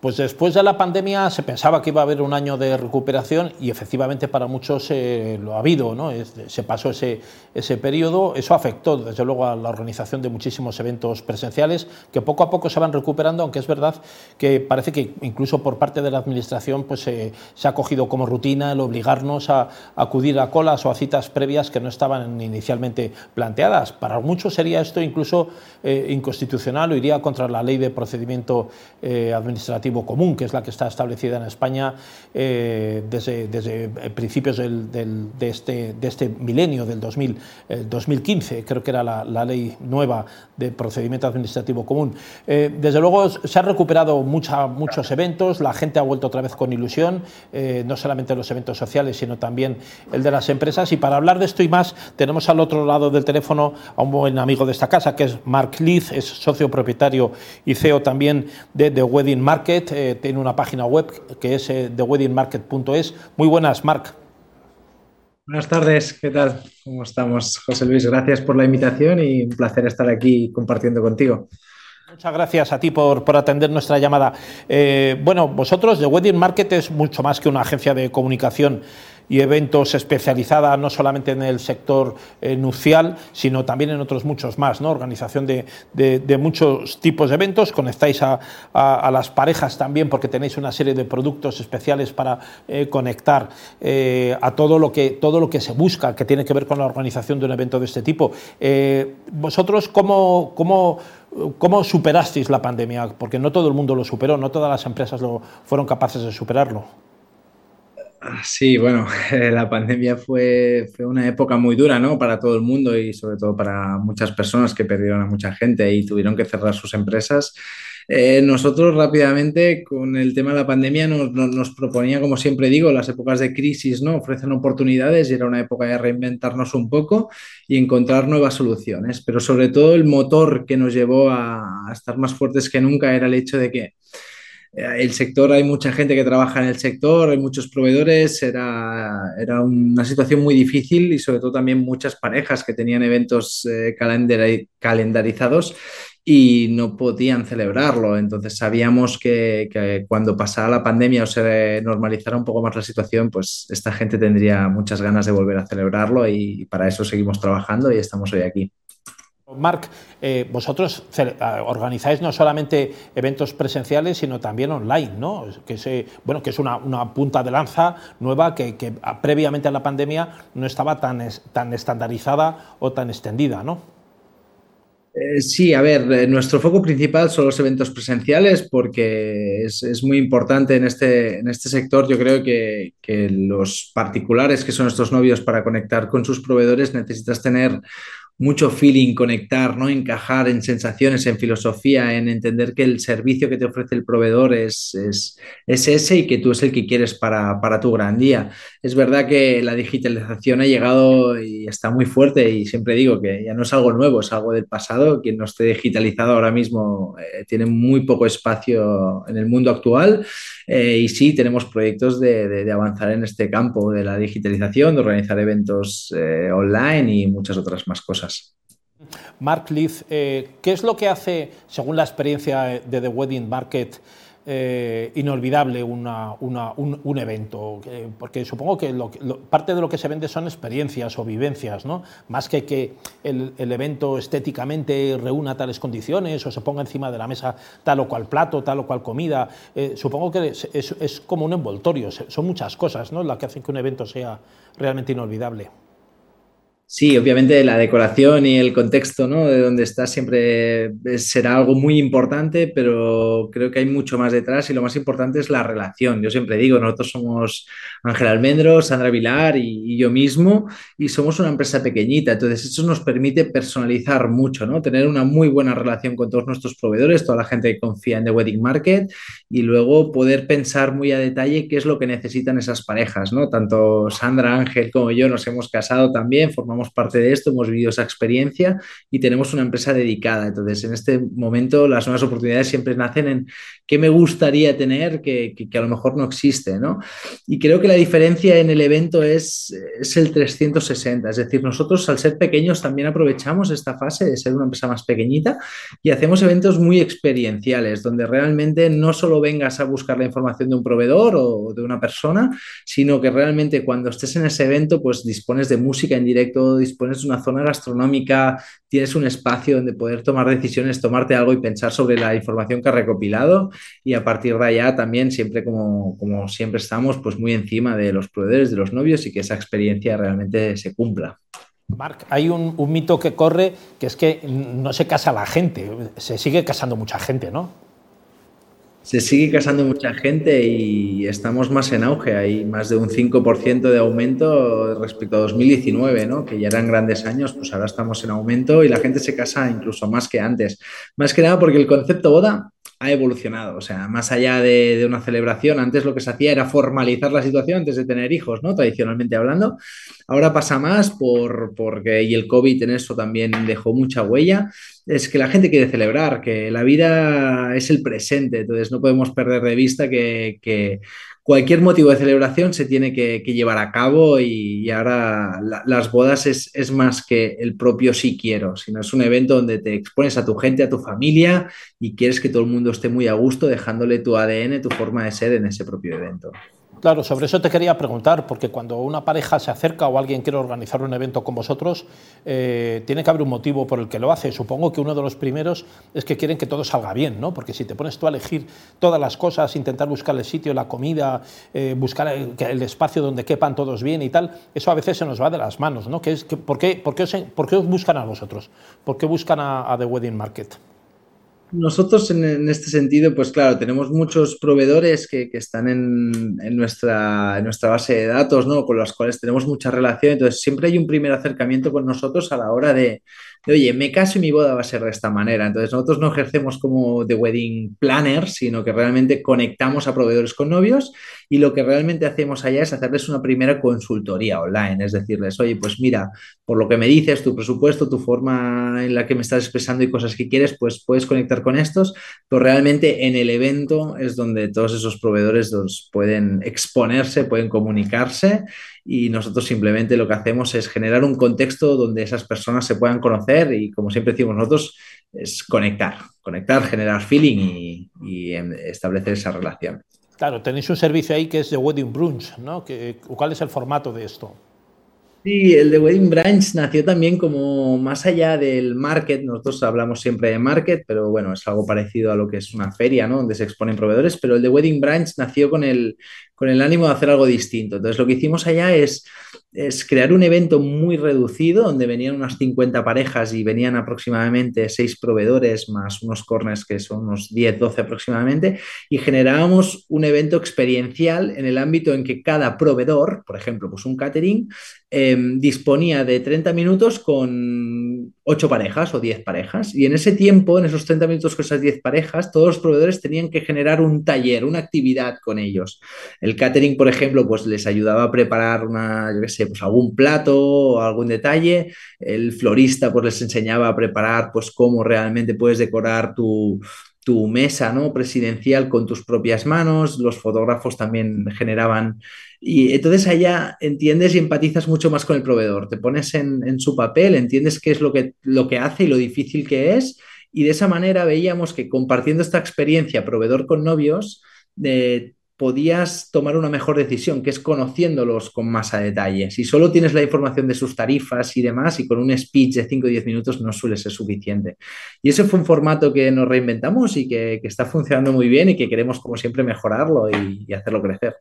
Pues después de la pandemia se pensaba que iba a haber un año de recuperación y efectivamente para muchos eh, lo ha habido, ¿no? se pasó ese, ese periodo, eso afectó desde luego a la organización de muchísimos eventos presenciales que poco a poco se van recuperando, aunque es verdad que parece que incluso por parte de la Administración pues, se ha cogido como rutina el obligarnos a, acudir a colas o a citas previas que no estaban inicialmente planteadas. Para muchos sería esto incluso eh, inconstitucional o iría contra la ley de procedimiento eh, común, que es la que está establecida en España eh, desde, desde, principios de, este, de este milenio, del 2000, 2015, creo que era la, ley nueva de procedimiento administrativo común. Eh, desde luego se han recuperado mucha, muchos eventos, la gente ha vuelto otra vez con ilusión, eh, no solamente los eventos sociales, sino también el de las empresas. Y para hablar de esto y más, tenemos al otro lado del teléfono a un buen amigo de esta casa, que es Mark Leith, es socio propietario y CEO también de The Wedding Market eh, tiene una página web que es eh, theweddingmarket.es. Muy buenas, Marc. Buenas tardes, ¿qué tal? ¿Cómo estamos? José Luis, gracias por la invitación y un placer estar aquí compartiendo contigo. Muchas gracias a ti por, por atender nuestra llamada. Eh, bueno, vosotros, The Wedding Market es mucho más que una agencia de comunicación y eventos especializada no solamente en el sector eh, nupcial, sino también en otros muchos más, ¿no? organización de, de, muchos tipos de eventos, conectáis a, a, las parejas también porque tenéis una serie de productos especiales para eh, conectar eh, a todo lo, que, todo lo que se busca, que tiene que ver con la organización de un evento de este tipo. ¿Vosotros cómo, cómo ¿Cómo superasteis la pandemia? Porque no todo el mundo lo superó, no todas las empresas lo, fueron capaces de superarlo. Sí, bueno, la pandemia fue, fue, una época muy dura, ¿no? Para todo el mundo y sobre todo para muchas personas que perdieron a mucha gente y tuvieron que cerrar sus empresas. Eh, nosotros rápidamente con el tema de la pandemia nos, nos, proponía, como siempre digo, las épocas de crisis, ¿no? Ofrecen oportunidades y era una época de reinventarnos un poco y encontrar nuevas soluciones. Pero sobre todo el motor que nos llevó a, a estar más fuertes que nunca era el hecho de que el sector, hay mucha gente que trabaja en el sector, hay muchos proveedores, era, era una situación muy difícil y sobre todo también muchas parejas que tenían eventos eh, calendarizados y no podían celebrarlo. Entonces sabíamos que, que, cuando pasara la pandemia o se normalizara un poco más la situación, pues esta gente tendría muchas ganas de volver a celebrarlo y para eso seguimos trabajando y estamos hoy aquí. Marc, eh, vosotros ah, organizáis no solamente eventos presenciales, sino también online, ¿no? Que, se, bueno, que es una, punta de lanza nueva que, previamente a la pandemia no estaba tan, tan estandarizada o tan extendida, ¿no? Eh, sí, a ver, eh, nuestro foco principal son los eventos presenciales porque es, muy importante en este, en este sector. Yo creo que, que los particulares que son estos novios para conectar con sus proveedores necesitas tener mucho feeling, conectar, ¿no? encajar en sensaciones, en filosofía, en entender que el servicio que te ofrece el proveedor es, es, ese y que tú es el que quieres para, para, tu gran día. Es verdad que la digitalización ha llegado y está muy fuerte y siempre digo que ya no es algo nuevo, es algo del pasado. Quien no esté digitalizado ahora mismo eh, tiene muy poco espacio en el mundo actual eh, y sí tenemos proyectos de, de, avanzar en este campo de la digitalización, de organizar eventos eh, online y muchas otras más cosas. Mark Leith, eh, ¿qué es lo que hace, según la experiencia de The Wedding Market, eh, inolvidable un, evento? Eh, porque supongo que parte de lo que se vende son experiencias o vivencias, ¿no? Más que que el, evento estéticamente reúna tales condiciones o se ponga encima de la mesa tal o cual plato, tal o cual comida. supongo que es, es, como un envoltorio, son muchas cosas ¿no? las que hacen que un evento sea realmente inolvidable. Sí, obviamente la decoración y el contexto ¿no? de donde estás siempre será algo muy importante, pero creo que hay mucho más detrás y lo más importante es la relación. Yo siempre digo, nosotros somos Ángel Almendro, Sandra Vilar y, yo mismo y somos una empresa pequeñita, entonces eso nos permite personalizar mucho, ¿no? tener una muy buena relación con todos nuestros proveedores, toda la gente que confía en The Wedding Market y luego poder pensar muy a detalle qué es lo que necesitan esas parejas. ¿no? Tanto Sandra, Ángel como yo nos hemos casado también, formamos parte de esto, hemos vivido esa experiencia y tenemos una empresa dedicada. Entonces, en este momento las nuevas oportunidades siempre nacen en qué me gustaría tener que, que, a lo mejor no existe, ¿no? Y creo que la diferencia en el evento es, es el 360, es decir, nosotros al ser pequeños también aprovechamos esta fase de ser una empresa más pequeñita y hacemos eventos muy experienciales, donde realmente no solo vengas a buscar la información de un proveedor o de una persona, sino que realmente cuando estés en ese evento, pues dispones de música en directo, dispones de una zona gastronómica, tienes un espacio donde poder tomar decisiones, tomarte algo y pensar sobre la información que has recopilado y a partir de allá también siempre como, como siempre estamos pues muy encima de los proveedores, de los novios y que esa experiencia realmente se cumpla. Marc, hay un, un, mito que corre que es que no se casa la gente, se sigue casando mucha gente, ¿no? Se sigue casando mucha gente y estamos más en auge. Hay más de un 5% de aumento respecto a 2019, ¿no? que ya eran grandes años, pues ahora estamos en aumento y la gente se casa incluso más que antes. Más que nada porque el concepto boda ha evolucionado. O sea, más allá de, una celebración, antes lo que se hacía era formalizar la situación antes de tener hijos, ¿no? Tradicionalmente hablando. Ahora pasa más por, porque, y el COVID en eso también dejó mucha huella, es que la gente quiere celebrar, que la vida es el presente, entonces no podemos perder de vista que, cualquier motivo de celebración se tiene que, llevar a cabo y, ahora las bodas es, es, más que el propio sí quiero, sino es un evento donde te expones a tu gente, a tu familia y quieres que todo el mundo esté muy a gusto dejándole tu ADN, tu forma de ser en ese propio evento. Claro, sobre eso te quería preguntar, porque cuando una pareja se acerca o alguien quiere organizar un evento con vosotros, eh, tiene que haber un motivo por el que lo hace. Supongo que uno de los primeros es que quieren que todo salga bien, ¿no? Porque si te pones tú a elegir todas las cosas, intentar buscar el sitio, la comida, eh, buscar el, espacio donde quepan todos bien y tal, eso a veces se nos va de las manos, ¿no? es, por, qué, por, qué os, buscan a vosotros? ¿Por qué buscan a The Wedding Market? Nosotros en, este sentido, pues claro, tenemos muchos proveedores que, están en, nuestra, en nuestra base de datos, ¿no? Con los cuales tenemos mucha relación. Entonces, siempre hay un primer acercamiento con nosotros a la hora de, oye, me caso y mi boda va a ser de esta manera. Entonces, nosotros no ejercemos como The Wedding Planner, sino que realmente conectamos a proveedores con novios y lo que realmente hacemos allá es hacerles una primera consultoría online, es decirles, oye, pues mira, por lo que me dices, tu presupuesto, tu forma en la que me estás expresando y cosas que quieres, pues puedes conectar con estos, pero realmente en el evento es donde todos esos proveedores los pueden exponerse, pueden comunicarse y nosotros simplemente lo que hacemos es generar un contexto donde esas personas se puedan conocer y como siempre decimos nosotros, es conectar, conectar, generar feeling y, establecer esa relación. Claro, tenéis un servicio ahí que es de Wedding Brunch, ¿no? ¿Cuál es el formato de esto? Sí, el de Wedding Branch nació también como más allá del market. Nosotros hablamos siempre de market, pero bueno, es algo parecido a lo que es una feria, ¿no? Donde se exponen proveedores, pero el de Wedding Branch nació con el, con el ánimo de hacer algo distinto. Entonces, lo que hicimos allá es, es crear un evento muy reducido, donde venían unas 50 parejas y venían aproximadamente 6 proveedores, más unos corners que son unos 10, 12 aproximadamente, y generábamos un evento experiencial en el ámbito en que cada proveedor, por ejemplo, pues un catering, em, disponía de 30 minutos con 8 parejas o 10 parejas. Y en ese tiempo, en esos 30 minutos con esas 10 parejas, todos los proveedores tenían que generar un taller, una actividad con ellos. El catering, por ejemplo, pues les ayudaba a preparar una, yo qué sé, pues algún plato o algún detalle. El florista pues les enseñaba a preparar pues cómo realmente puedes decorar tu, tu mesa ¿no? presidencial con tus propias manos, los fotógrafos también generaban. Y entonces allá entiendes y empatizas mucho más con el proveedor, te pones en, su papel, entiendes qué es lo que, lo que hace y lo difícil que es, y de esa manera veíamos que compartiendo esta experiencia proveedor con novios, eh, podías tomar una mejor decisión, que es conociéndolos con más a detalle. Si solo tienes la información de sus tarifas y demás, y con un speech de 5 o 10 minutos no suele ser suficiente. Y ese fue un formato que nos reinventamos y que, está funcionando muy bien y que queremos, como siempre, mejorarlo y hacerlo crecer.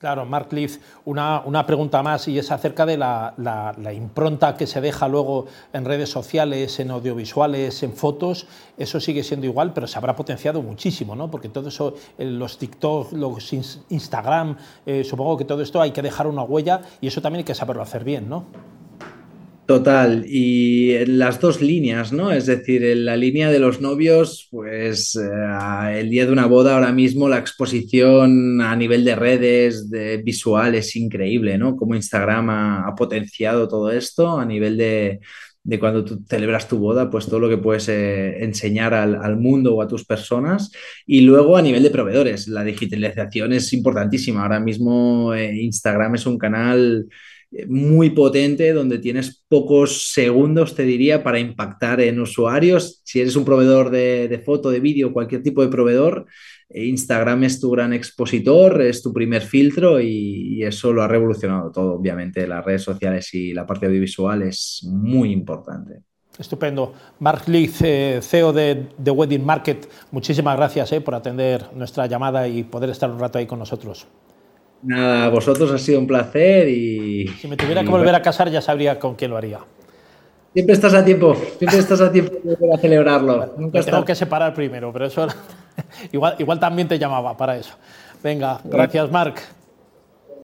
Claro, Mark Leaf, una, una, pregunta más y es acerca de la, la, impronta que se deja luego en redes sociales, en audiovisuales, en fotos. Eso sigue siendo igual, pero se habrá potenciado muchísimo, ¿no? Porque todo eso, eh, los TikTok, los Instagram, eh, supongo que todo esto hay que dejar una huella y eso también hay que saberlo hacer bien, ¿no? Total, y las dos líneas, ¿no? Es decir, en la línea de los novios, pues eh, el día de una boda ahora mismo la exposición a nivel de redes, de visual es increíble, ¿no? Cómo Instagram ha, potenciado todo esto a nivel de, cuando tú celebras tu boda, pues todo lo que puedes eh, enseñar al, mundo o a tus personas. Y luego a nivel de proveedores, la digitalización es importantísima. Ahora mismo eh, Instagram es un canal muy potente donde tienes pocos segundos, te diría, para impactar en usuarios. Si eres un proveedor de, foto, de vídeo, cualquier tipo de proveedor, eh, Instagram es tu gran expositor, es tu primer filtro y, eso lo ha revolucionado todo, obviamente. Las redes sociales y la parte audiovisual es muy importante. Estupendo. Mark Leith, CEO de, The Wedding Market, muchísimas gracias eh, por atender nuestra llamada y poder estar un rato ahí con nosotros. Nada, vosotros ha sido un placer y... Si me tuviera que volver a casar ya sabría con quién lo haría. Siempre estás a tiempo, siempre estás a tiempo de celebrarlo. Nunca tengo que separar primero, pero eso igual, igual también te llamaba para eso. Venga, gracias Marc.